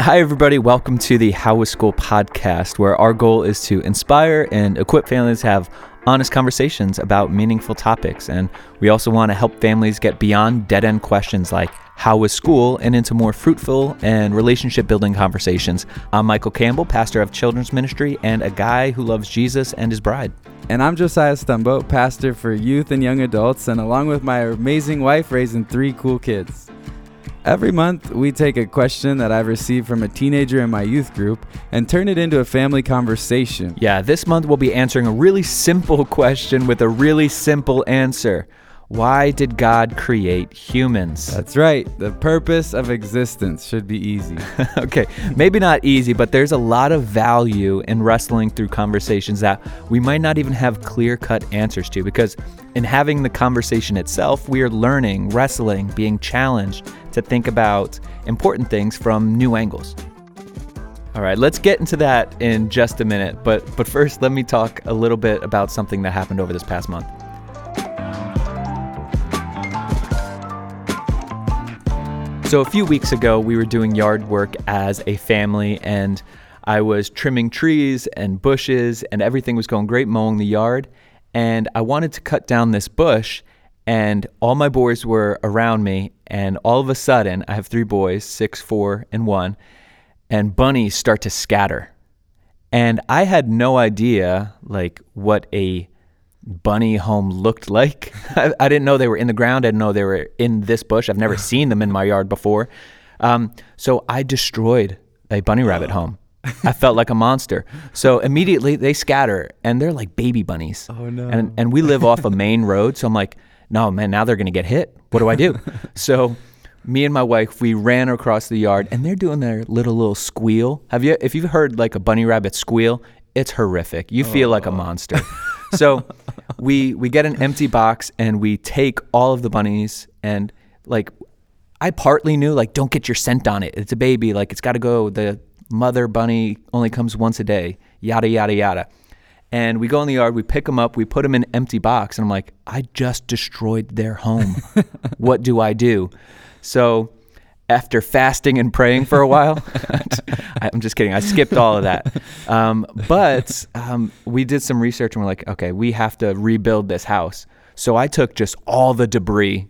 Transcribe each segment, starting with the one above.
Hi, everybody. Welcome to the How Was School podcast, where our goal is to inspire and equip families to have honest conversations about meaningful topics. And we also want to help families get beyond dead end questions like, How was school? and into more fruitful and relationship building conversations. I'm Michael Campbell, pastor of children's ministry and a guy who loves Jesus and his bride. And I'm Josiah Stumbo, pastor for youth and young adults, and along with my amazing wife, raising three cool kids. Every month, we take a question that I've received from a teenager in my youth group and turn it into a family conversation. Yeah, this month we'll be answering a really simple question with a really simple answer. Why did God create humans? That's right. The purpose of existence should be easy. okay, maybe not easy, but there's a lot of value in wrestling through conversations that we might not even have clear cut answers to because in having the conversation itself, we are learning, wrestling, being challenged to think about important things from new angles. All right, let's get into that in just a minute, but but first let me talk a little bit about something that happened over this past month. So, a few weeks ago, we were doing yard work as a family, and I was trimming trees and bushes, and everything was going great mowing the yard. And I wanted to cut down this bush, and all my boys were around me. And all of a sudden, I have three boys six, four, and one, and bunnies start to scatter. And I had no idea, like, what a bunny home looked like. I, I, didn't know they were in the ground. I didn't know they were in this bush. I've never seen them in my yard before. Um, so I destroyed a bunny rabbit home. I felt like a monster. So immediately they scatter and they're like baby bunnies. Oh no. And and we live off a main road, so I'm like, no man, now they're gonna get hit. What do I do? so me and my wife, we ran across the yard and they're doing their little little squeal. Have you if you've heard like a bunny rabbit squeal, it's horrific. You feel oh. like a oh. monster. So we we get an empty box and we take all of the bunnies and like I partly knew like don't get your scent on it. It's a baby, like it's got to go. The mother bunny only comes once a day. Yada yada yada. And we go in the yard, we pick them up, we put them in an empty box, and I'm like, I just destroyed their home. what do I do? So after fasting and praying for a while. I'm just kidding. I skipped all of that. Um, but um, we did some research and we're like, okay, we have to rebuild this house. So I took just all the debris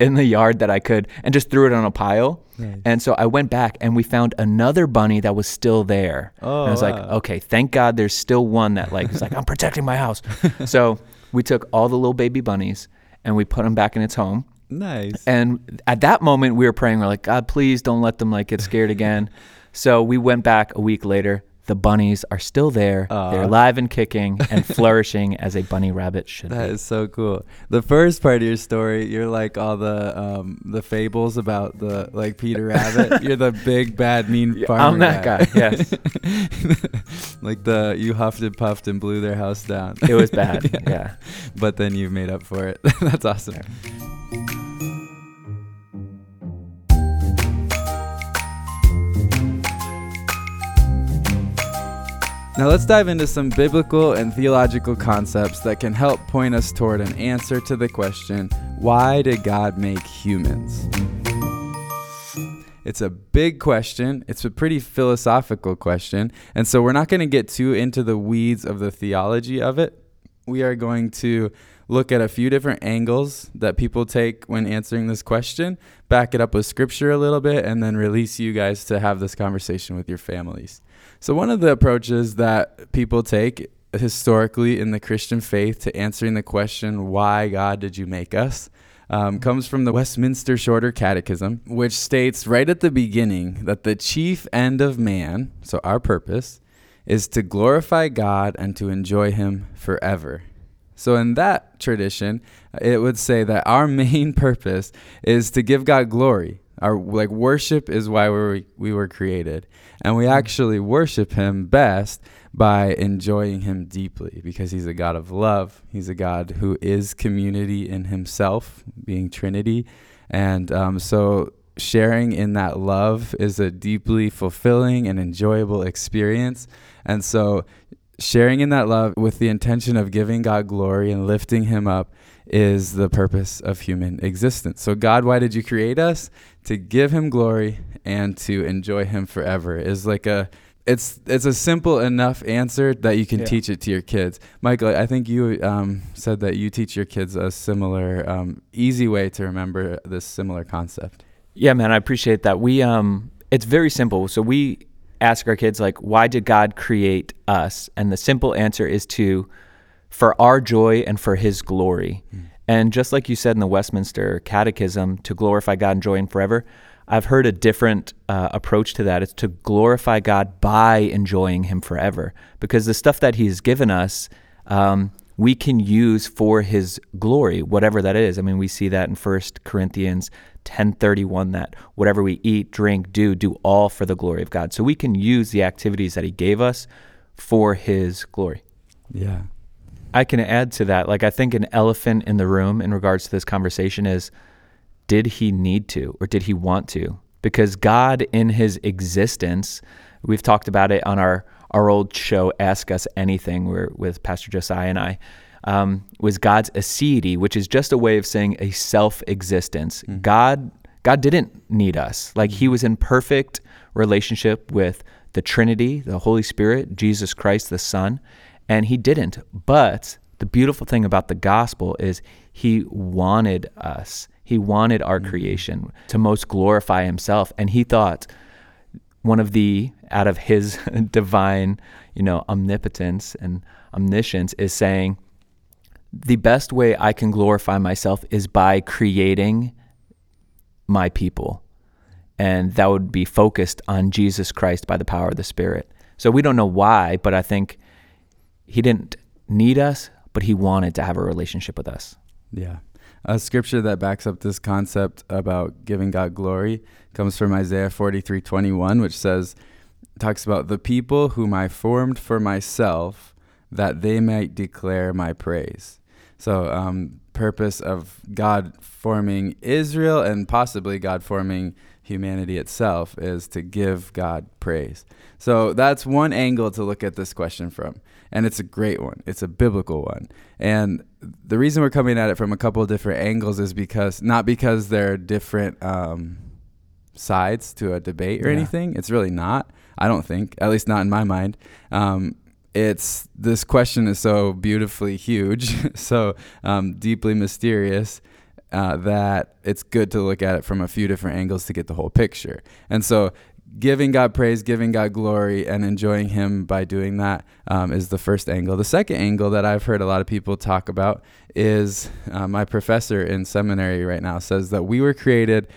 in the yard that I could and just threw it on a pile. Nice. And so I went back and we found another bunny that was still there. Oh, and I was wow. like, okay, thank God there's still one that like is like, I'm protecting my house. so we took all the little baby bunnies and we put them back in its home. Nice. And at that moment, we were praying. We're like, God, please don't let them like get scared again. so we went back a week later. The bunnies are still there. They're alive and kicking and flourishing as a bunny rabbit should That be. is so cool. The first part of your story, you're like all the um, the fables about the like Peter Rabbit. you're the big bad mean farmer. I'm that guy. yes. like the you huffed and puffed and blew their house down. It was bad. yeah. yeah. But then you made up for it. That's awesome. Yeah. Now, let's dive into some biblical and theological concepts that can help point us toward an answer to the question why did God make humans? It's a big question. It's a pretty philosophical question. And so we're not going to get too into the weeds of the theology of it. We are going to look at a few different angles that people take when answering this question, back it up with scripture a little bit, and then release you guys to have this conversation with your families. So, one of the approaches that people take historically in the Christian faith to answering the question, Why, God, did you make us? Um, comes from the Westminster Shorter Catechism, which states right at the beginning that the chief end of man, so our purpose, is to glorify God and to enjoy Him forever. So, in that tradition, it would say that our main purpose is to give God glory. Our like worship is why we were, we were created. And we actually worship him best by enjoying him deeply because he's a God of love. He's a God who is community in himself, being Trinity. And um, so sharing in that love is a deeply fulfilling and enjoyable experience. And so sharing in that love with the intention of giving God glory and lifting him up is the purpose of human existence. So, God, why did you create us? To give him glory and to enjoy him forever is like a it's it's a simple enough answer that you can Yeah. teach it to your kids. Michael, I think you um, said that you teach your kids a similar um, easy way to remember this similar concept. Yeah, man, I appreciate that. We um it's very simple. So we ask our kids like why did God create us? And the simple answer is to for our joy and for his glory. And just like you said in the Westminster Catechism, to glorify God and joy Him forever, I've heard a different uh, approach to that. It's to glorify God by enjoying Him forever, because the stuff that He's given us, um, we can use for His glory, whatever that is. I mean, we see that in First Corinthians ten thirty one that whatever we eat, drink, do, do all for the glory of God. So we can use the activities that He gave us for His glory. Yeah. I can add to that. Like, I think an elephant in the room in regards to this conversation is did he need to or did he want to? Because God, in his existence, we've talked about it on our, our old show, Ask Us Anything, where, with Pastor Josiah and I, um, was God's aseity, which is just a way of saying a self existence. God, God didn't need us. Like, he was in perfect relationship with the Trinity, the Holy Spirit, Jesus Christ, the Son and he didn't. But the beautiful thing about the gospel is he wanted us. He wanted our mm-hmm. creation to most glorify himself, and he thought one of the out of his divine, you know, omnipotence and omniscience is saying the best way I can glorify myself is by creating my people. And that would be focused on Jesus Christ by the power of the Spirit. So we don't know why, but I think he didn't need us, but he wanted to have a relationship with us. Yeah. A scripture that backs up this concept about giving God glory comes from Isaiah 43:21, which says talks about the people whom I formed for myself that they might declare my praise. So, um, purpose of God forming Israel and possibly God forming humanity itself is to give God praise. So, that's one angle to look at this question from. And it's a great one. It's a biblical one. And the reason we're coming at it from a couple of different angles is because not because there are different um, sides to a debate or Yeah. anything. It's really not. I don't think, at least not in my mind. Um, it's this question is so beautifully huge, so um, deeply mysterious uh, that it's good to look at it from a few different angles to get the whole picture. And so, giving God praise, giving God glory, and enjoying Him by doing that um, is the first angle. The second angle that I've heard a lot of people talk about is uh, my professor in seminary right now says that we were created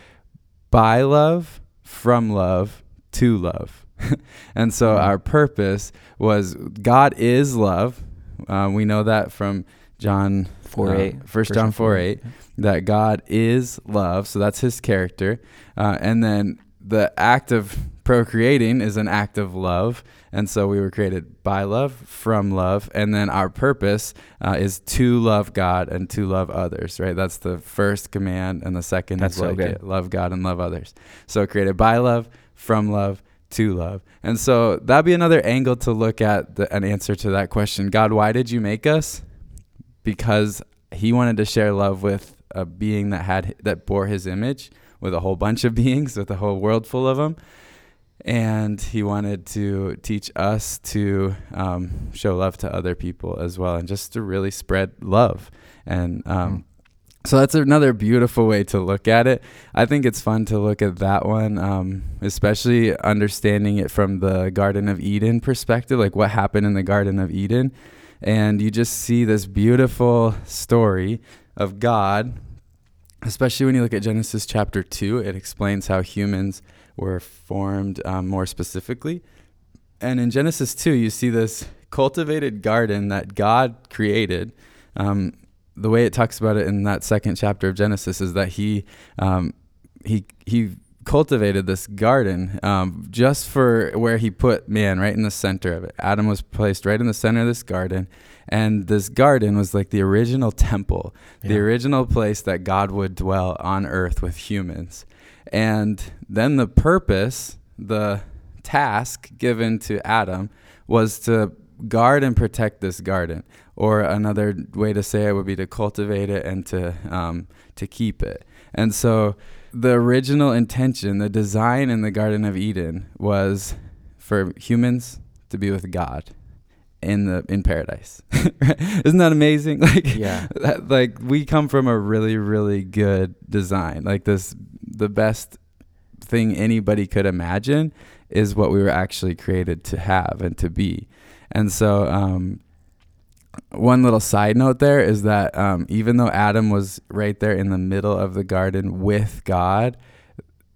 by love, from love, to love. and so Mhm. our purpose was God is love. Uh, we know that from John 4 uh, 8. First John 4 8, that God is love. So that's his character. Uh, and then the act of procreating is an act of love. And so we were created by love, from love. And then our purpose uh, is to love God and to love others, right? That's the first command. And the second That's is so like it, love God and love others. So created by love, from love, to love. And so that'd be another angle to look at the, an answer to that question. God, why did you make us? Because he wanted to share love with a being that had that bore his image with a whole bunch of beings with a whole world full of them and he wanted to teach us to um, show love to other people as well and just to really spread love. And um, so that's another beautiful way to look at it. I think it's fun to look at that one um, especially understanding it from the garden of eden perspective like what happened in the garden of eden. And you just see this beautiful story of god especially when you look at Genesis chapter 2, it explains how humans were formed um, more specifically. And in Genesis 2, you see this cultivated garden that God created. Um, the way it talks about it in that second chapter of Genesis is that he um, he he cultivated this garden um, just for where he put man right in the center of it. Adam was placed right in the center of this garden, and this garden was like the original temple, the original place that God would dwell on earth with humans. And then the purpose, the task given to Adam was to guard and protect this garden. Or another way to say it would be to cultivate it and to um, to keep it. And so the original intention, the design in the Garden of Eden was for humans to be with God in the in paradise. Isn't that amazing? Like Yeah. that, like we come from a really really good design. Like this the best thing anybody could imagine is what we were actually created to have and to be. And so um one little side note there is that um, even though Adam was right there in the middle of the garden with God,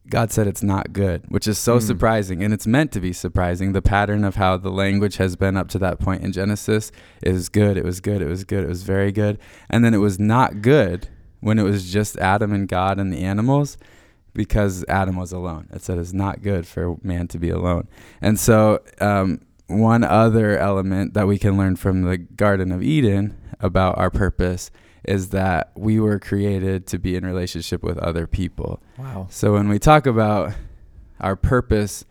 God said it's not good, which is so Mm. surprising. And it's meant to be surprising. The pattern of how the language has been up to that point in Genesis is good. It was good. It was good. It was very good. And then it was not good when it was just Adam and God and the animals because Adam was alone. It said it's not good for man to be alone. And so, um, one other element that we can learn from the Garden of Eden about our purpose is that we were created to be in relationship with other people. Wow. So when we talk about our purpose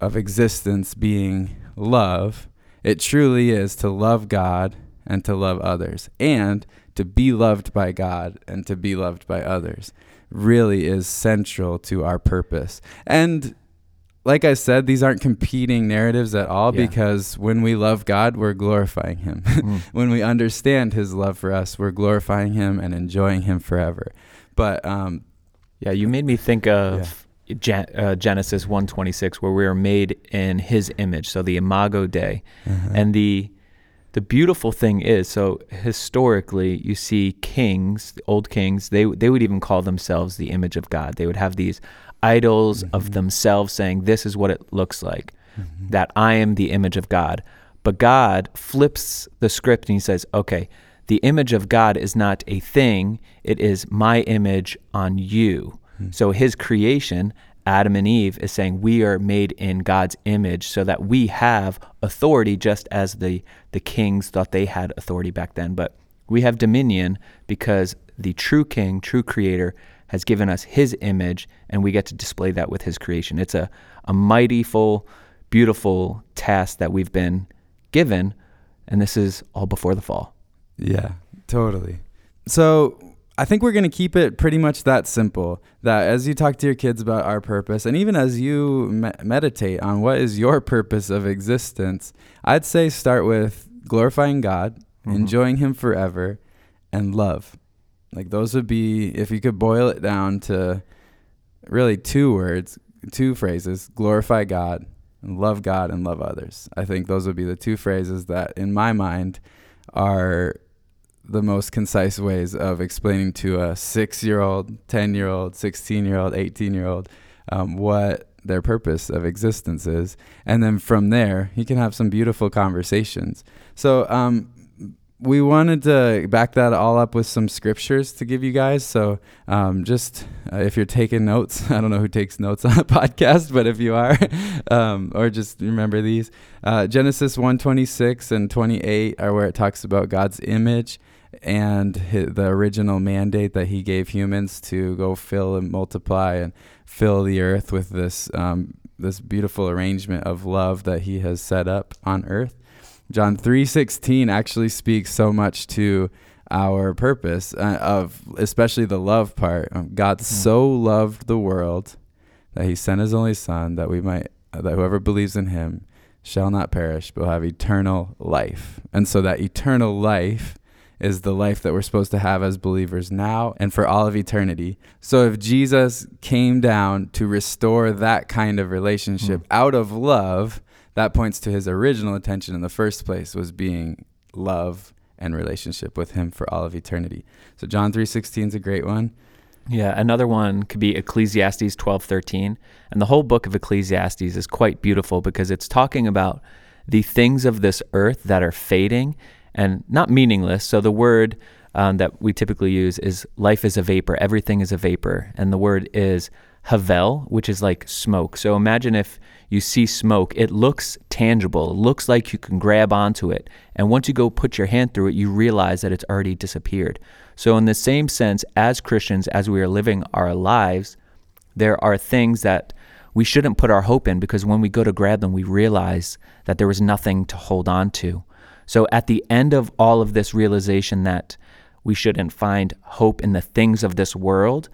of existence being love, it truly is to love God and to love others and to be loved by God and to be loved by others really is central to our purpose. And like I said, these aren't competing narratives at all Yeah. because when we love God, we're glorifying Him. Mm. when we understand His love for us, we're glorifying Him and enjoying Him forever. But um, Yeah, you made me think of Gen- uh, Genesis 1:26 where we are made in his image, so the imago Dei. And the the beautiful thing is, so historically, you see kings, the old kings, they they would even call themselves the image of God. They would have these idols of Mhm. themselves saying, "This is what it looks like, Mhm. that I am the image of God." But God flips the script and he says, "Okay, the image of God is not a thing; it is my image on you." Mhm. So his creation, Adam and Eve, is saying we are made in God's image so that we have authority just as the, the kings thought they had authority back then. But we have dominion because the true king, true creator, has given us his image and we get to display that with his creation. It's a, a mighty, full, beautiful task that we've been given. And this is all before the fall. Yeah, totally. So I think we're going to keep it pretty much that simple. That as you talk to your kids about our purpose, and even as you me- meditate on what is your purpose of existence, I'd say start with glorifying God, Mhm. enjoying Him forever, and love. Like those would be, if you could boil it down to really two words, two phrases glorify God and love God and love others. I think those would be the two phrases that, in my mind, are the most concise ways of explaining to a six year old, 10 year old, 16 year old, 18 year old um, what their purpose of existence is. And then from there, you can have some beautiful conversations. So, um, we wanted to back that all up with some scriptures to give you guys. So, um, just uh, if you're taking notes, I don't know who takes notes on a podcast, but if you are, um, or just remember these, uh, Genesis 126 and 28 are where it talks about God's image and hi the original mandate that he gave humans to go fill and multiply and fill the earth with this um, this beautiful arrangement of love that he has set up on earth. John 3:16 actually speaks so much to our purpose uh, of especially the love part. Um, God so loved the world that he sent his only son that we might uh, that whoever believes in him shall not perish but will have eternal life. And so that eternal life is the life that we're supposed to have as believers now and for all of eternity. So if Jesus came down to restore that kind of relationship out of love, that points to his original intention in the first place was being love and relationship with him for all of eternity. So John 3:16 is a great one. Yeah, another one could be Ecclesiastes 12:13, and the whole book of Ecclesiastes is quite beautiful because it's talking about the things of this earth that are fading and not meaningless. So the word um, that we typically use is life is a vapor, everything is a vapor, and the word is havel, which is like smoke. So imagine if you see smoke, it looks tangible, it looks like you can grab onto it, and once you go put your hand through it, you realize that it's already disappeared. So, in the same sense, as Christians, as we are living our lives, there are things that we shouldn't put our hope in because when we go to grab them, we realize that there was nothing to hold on to. So, at the end of all of this realization that we shouldn't find hope in the things of this world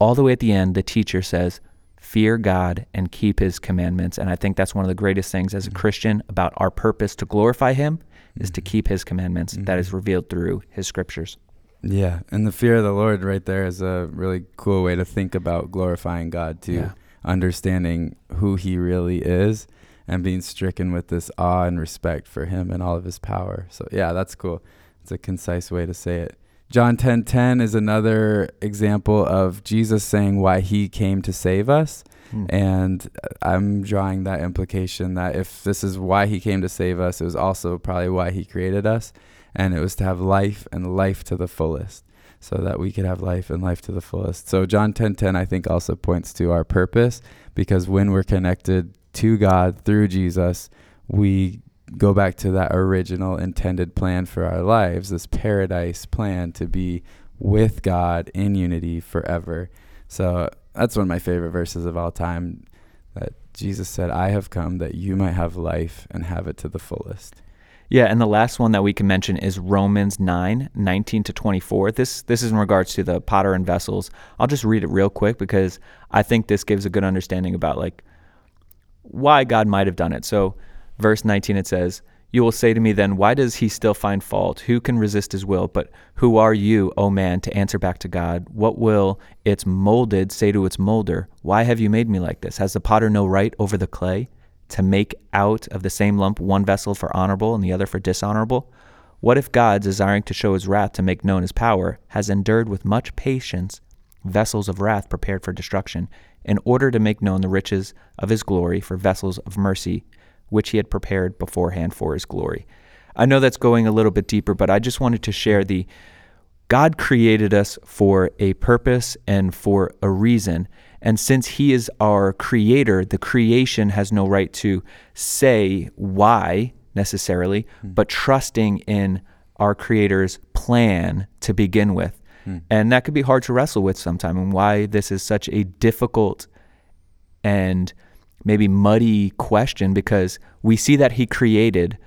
all the way at the end, the teacher says, Fear God and keep his commandments. And I think that's one of the greatest things as a mm-hmm. Christian about our purpose to glorify him is to mm-hmm. keep his commandments that is mm-hmm. revealed through his scriptures. Yeah, and the fear of the Lord right there is a really cool way to think about glorifying God too. Yeah. Understanding who he really is and being stricken with this awe and respect for him and all of his power. So yeah, that's cool. It's a concise way to say it. John 10:10 10, 10 is another example of Jesus saying why he came to save us. Hmm. And I'm drawing that implication that if this is why he came to save us, it was also probably why he created us. And it was to have life and life to the fullest, so that we could have life and life to the fullest. So John 10:10 10, I think also points to our purpose because when we're connected to God through Jesus, we go back to that original intended plan for our lives, this paradise plan to be with God in unity forever. So that's one of my favorite verses of all time that Jesus said, I have come that you might have life and have it to the fullest. Yeah, and the last one that we can mention is Romans 9, 19 to 24. This this is in regards to the potter and vessels. I'll just read it real quick because I think this gives a good understanding about like why God might have done it. So, verse 19 it says, "You will say to me then, why does he still find fault? Who can resist his will? But who are you, O man, to answer back to God? What will its molded say to its molder? Why have you made me like this? Has the potter no right over the clay?" to make out of the same lump one vessel for honorable and the other for dishonorable? What if God, desiring to show his wrath to make known his power, has endured with much patience vessels of wrath prepared for destruction, in order to make known the riches of his glory for vessels of mercy, which he had prepared beforehand for his glory? I know that's going a little bit deeper, but I just wanted to share the God created us for a purpose and for a reason. And since He is our creator, the creation has no right to say why necessarily, Hmm. but trusting in our creator's plan to begin with. And that could be hard to wrestle with sometime, and why this is such a difficult and maybe muddy question because we see that He created,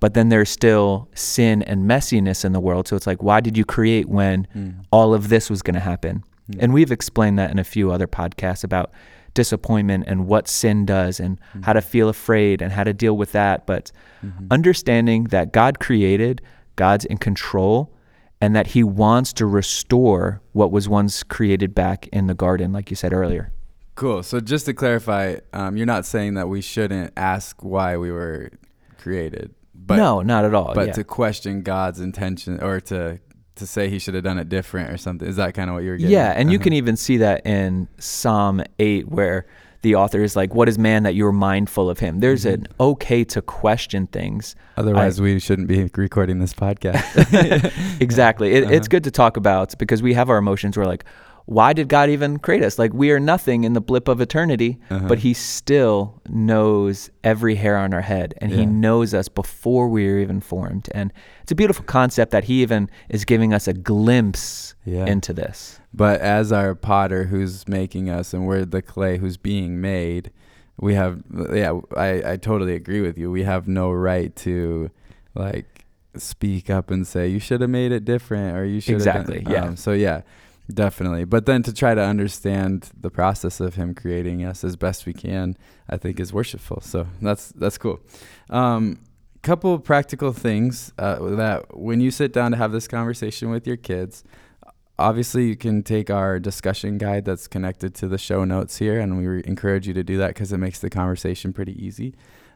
but then there's still sin and messiness in the world. So it's like, why did you create when hmm. all of this was going to happen? Hmm. And we've explained that in a few other podcasts about disappointment and what sin does and hmm. how to feel afraid and how to deal with that. But mm-hmm. understanding that God created, God's in control, and that He wants to restore what was once created back in the garden, like you said earlier. Cool. So just to clarify, um, you're not saying that we shouldn't ask why we were created, but no, not at all. but yeah. to question God's intention or to to say He should have done it different or something. Is that kind of what you're getting? Yeah, and you Uh-huh. can even see that in Psalm 8, where the author is like, What is man that you are mindful of him? There's Mm-hmm. an okay to question things. Otherwise, we shouldn't be recording this podcast. exactly. It, It's Uh-huh. good to talk about because we have our emotions. We're like, why did God even create us? Like, we are nothing in the blip of eternity, Uh-huh. but He still knows every hair on our head, and He knows us before we are even formed. And it's a beautiful concept that He even is giving us a glimpse Yeah. into this. But as our potter who's making us and we're the clay who's being made, we have yeah, I, I totally agree with you. We have no right to like speak up and say you should have made it different or you should have. Exactly, yeah. Um, so yeah, definitely. But then to try to understand the process of him creating us as best we can, I think is worshipful. So that's that's cool. Um, couple of practical things uh, that when you sit down to have this conversation with your kids, obviously you can take our discussion guide that's connected to the show notes here and we re- encourage you to do that because it makes the conversation pretty easy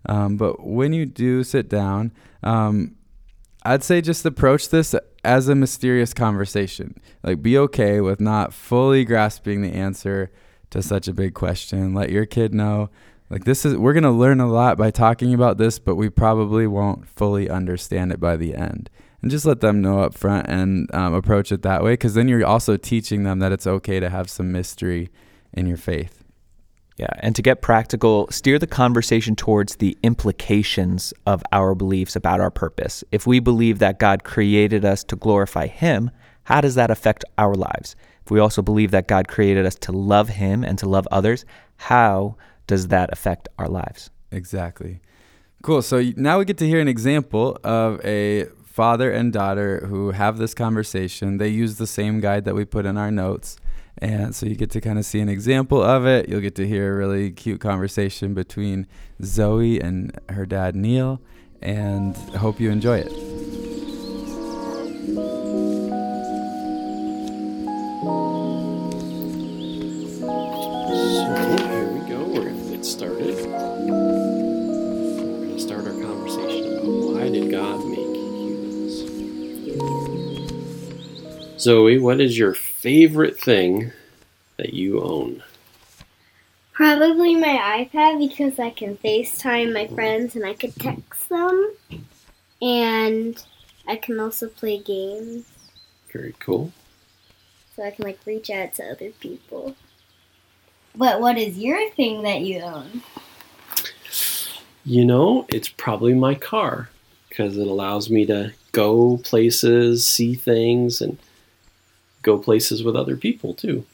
um, but when you do sit down um, i'd say just approach this as a mysterious conversation. Like be okay with not fully grasping the answer to such a big question. Let your kid know. Like this is we're going to learn a lot by talking about this but we probably won't fully understand it by the end. And just let them know up front and um, approach it that way because then you're also teaching them that it's okay to have some mystery in your faith Yeah, and to get practical, steer the conversation towards the implications of our beliefs about our purpose. If we believe that God created us to glorify Him, how does that affect our lives? If we also believe that God created us to love Him and to love others, how does that affect our lives? exactly cool so now we get to hear an example of a father and daughter who have this conversation they use the same guide that we put in our notes And so you get to kind of see an example of it. You'll get to hear a really cute conversation between Zoe and her dad, Neil. And I hope you enjoy it. Zoe, what is your favorite thing that you own? Probably my iPad because I can FaceTime my friends and I can text them. And I can also play games Very cool. so I can like reach out to other people. But what is your thing that you own? You know, it's probably my car because it allows me to go places, see things, and go places with other people too.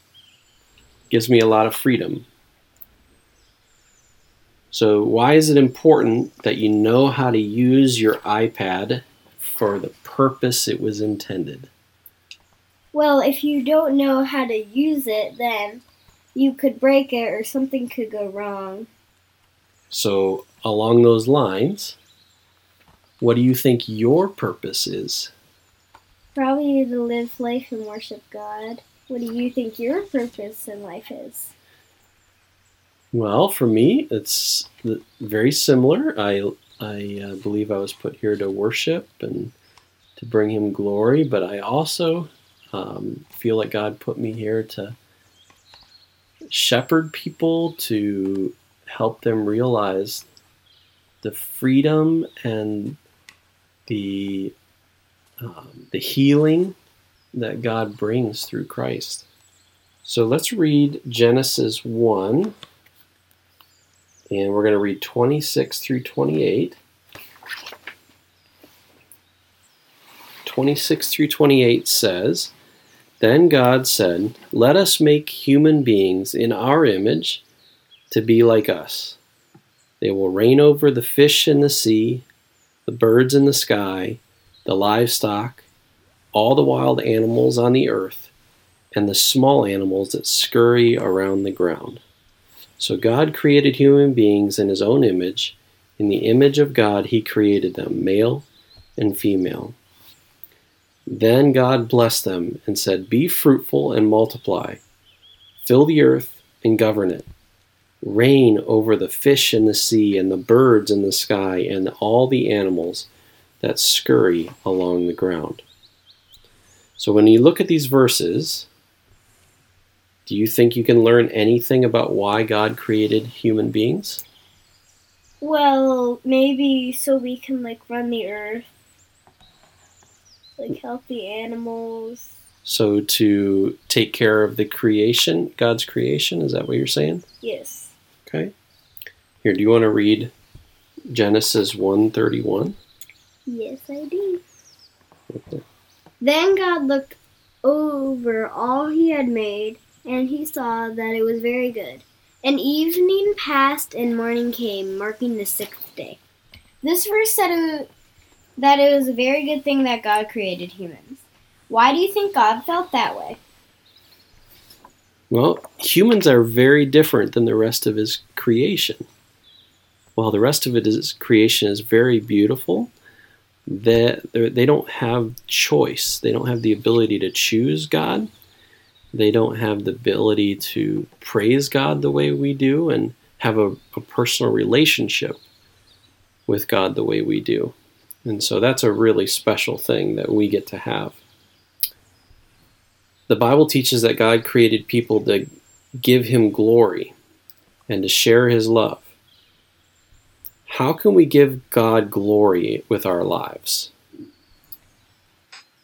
Gives me a lot of freedom. So, why is it important that you know how to use your iPad for the purpose it was intended? Well, if you don't know how to use it, then you could break it or something could go wrong. So, along those lines, what do you think your purpose is? Probably to live life and worship God. What do you think your purpose in life is? Well, for me, it's very similar. I I uh, believe I was put here to worship and to bring Him glory, but I also um, feel like God put me here to shepherd people, to help them realize the freedom and the um, the healing that God brings through Christ. So let's read Genesis one and we're going to read 26 through 28. 26 through 28 says, Then God said, Let us make human beings in our image to be like us. They will reign over the fish in the sea, the birds in the sky, the livestock, all the wild animals on the earth, and the small animals that scurry around the ground. So God created human beings in his own image. In the image of God, he created them, male and female. Then God blessed them and said, Be fruitful and multiply, fill the earth and govern it. Reign over the fish in the sea and the birds in the sky and all the animals that scurry along the ground. So when you look at these verses, do you think you can learn anything about why God created human beings? Well, maybe so we can like run the earth, like help the animals. So to take care of the creation, God's creation, is that what you're saying? Yes. Okay. Here, do you want to read Genesis 1:31? Yes, I do. Then God looked over all he had made, and he saw that it was very good. And evening passed and morning came, marking the sixth day. This verse said it, that it was a very good thing that God created humans. Why do you think God felt that way? Well, humans are very different than the rest of his creation. While the rest of it is creation is very beautiful, that they, don't have choice. They don't have the ability to choose God. They don't have the ability to praise God the way we do and have a, a personal relationship with God the way we do. And so that's a really special thing that we get to have. The Bible teaches that God created people to give him glory and to share his love. How can we give God glory with our lives?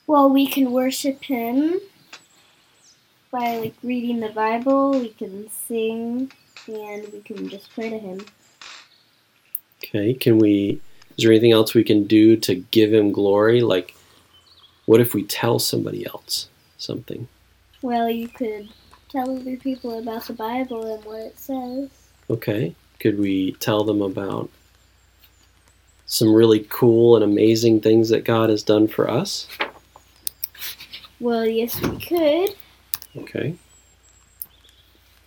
Well, we can worship him by like reading the Bible, we can sing, and we can just pray to him. Okay, can we is there anything else we can do to give him glory? Like what if we tell somebody else something? Well, you could tell other people about the Bible and what it says. Okay. Could we tell them about some really cool and amazing things that God has done for us? Well, yes, we could. Okay.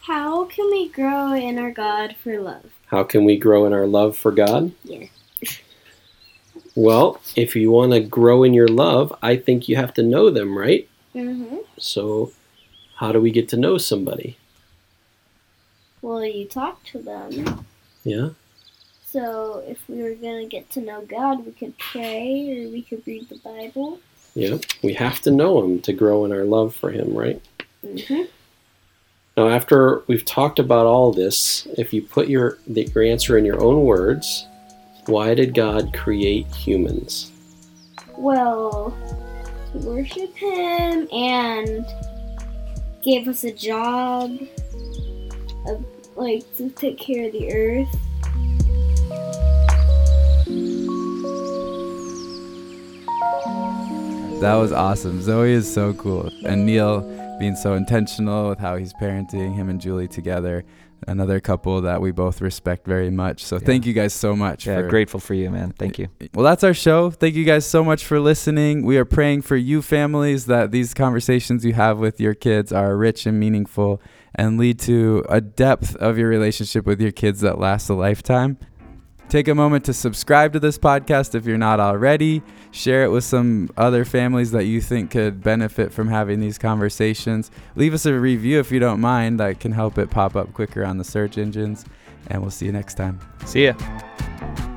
How can we grow in our God for love? How can we grow in our love for God? Yeah. Well, if you want to grow in your love, I think you have to know them, right? Mm-hmm. So, how do we get to know somebody? Well, you talk to them. Yeah? So if we were gonna get to know God, we could pray or we could read the Bible. Yeah. We have to know Him to grow in our love for Him, right? Mm-hmm. Now, after we've talked about all this, if you put your, the, your answer in your own words, why did God create humans? Well, to worship Him and gave us a job, of, like to take care of the earth. That was awesome. Zoe is so cool. And Neil being so intentional with how he's parenting him and Julie together. Another couple that we both respect very much. So thank you guys so much. Yeah, for, grateful for you, man. Thank you. Uh, well, that's our show. Thank you guys so much for listening. We are praying for you families that these conversations you have with your kids are rich and meaningful and lead to a depth of your relationship with your kids that lasts a lifetime. Take a moment to subscribe to this podcast if you're not already. Share it with some other families that you think could benefit from having these conversations. Leave us a review if you don't mind. That can help it pop up quicker on the search engines. And we'll see you next time. See ya.